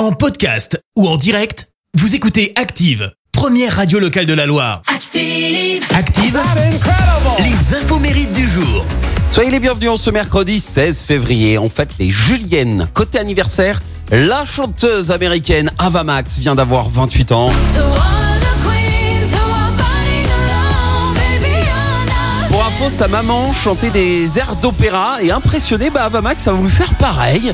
En podcast ou en direct, vous écoutez Active, première radio locale de la Loire. Active. Active, les infos mérites du jour. Soyez les bienvenus en ce mercredi 16 février. On fête les Juliennes. Côté anniversaire, la chanteuse américaine Ava Max vient d'avoir 28 ans. Pour info, sa maman chantait des airs d'opéra et impressionné, bah, Ava Max a voulu faire pareil.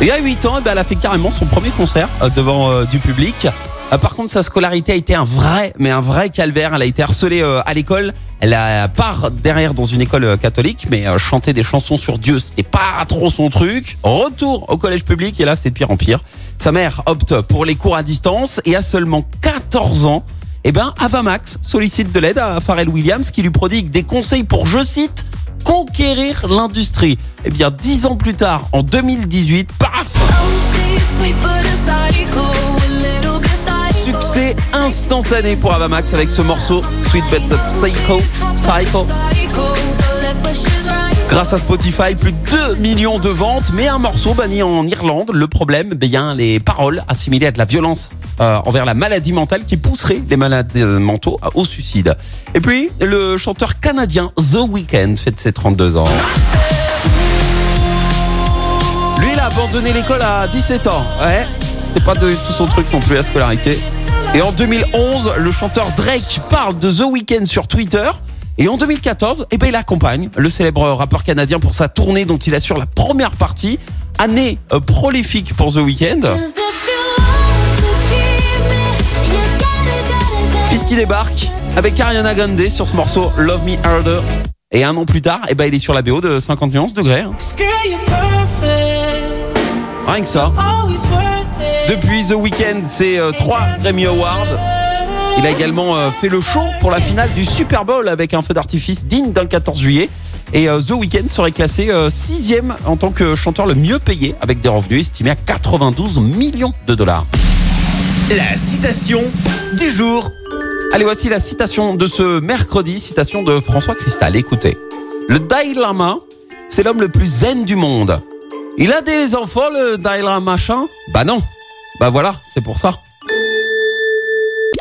Et à 8 ans, eh ben, elle a fait carrément son premier concert euh, devant euh, du public. Euh, par contre, sa scolarité a été un vrai, mais un vrai calvaire. Elle a été harcelée à l'école. Elle a part derrière dans une école catholique, mais chanter des chansons sur Dieu, c'était pas trop son truc. Retour au collège public et là, c'est de pire en pire. Sa mère opte pour les cours à distance et à seulement 14 ans, eh ben, Ava Max sollicite de l'aide à Pharrell Williams qui lui prodigue des conseils pour, je cite, conquérir l'industrie. Eh bien, dix ans plus tard, en 2018, paf Oh. Succès instantané pour Ava Max avec ce morceau Sweet But Psycho, Psycho. Grâce à Spotify, plus de 2 millions de ventes, mais un morceau banni en Irlande. Le problème, ben, bien les paroles assimilées à de la violence euh, envers la maladie mentale qui pousserait les malades euh, mentaux au suicide. Et puis, le chanteur canadien The Weeknd fête ses 32 ans. Lui, il a abandonné l'école à 17 ans. Ouais, c'était pas de tout son truc non plus la scolarité. Et en 2011, le chanteur Drake parle de The Weeknd sur Twitter. Et en 2014, eh ben, il accompagne le célèbre rappeur canadien pour sa tournée dont il assure la première partie. Année euh, prolifique pour The Weeknd. Puisqu'il débarque avec Ariana Grande sur ce morceau Love Me Harder. Et un an plus tard, eh ben, il est sur la BO de 50 nuances degrés. hein. Rien que ça. Depuis The Weeknd, c'est euh, trois Grammy Awards. Il a également euh, fait le show pour la finale du Super Bowl avec un feu d'artifice digne d'un 14 juillet. Et euh, The Weeknd serait classé euh, sixième en tant que chanteur le mieux payé avec des revenus estimés à 92 millions de dollars. La citation du jour. Allez, voici la citation de ce mercredi, citation de François Cristal. Écoutez. Le Dalai Lama, c'est l'homme le plus zen du monde. Il a des enfants, le Dalai Lama machin? Bah non. Bah voilà, c'est pour ça.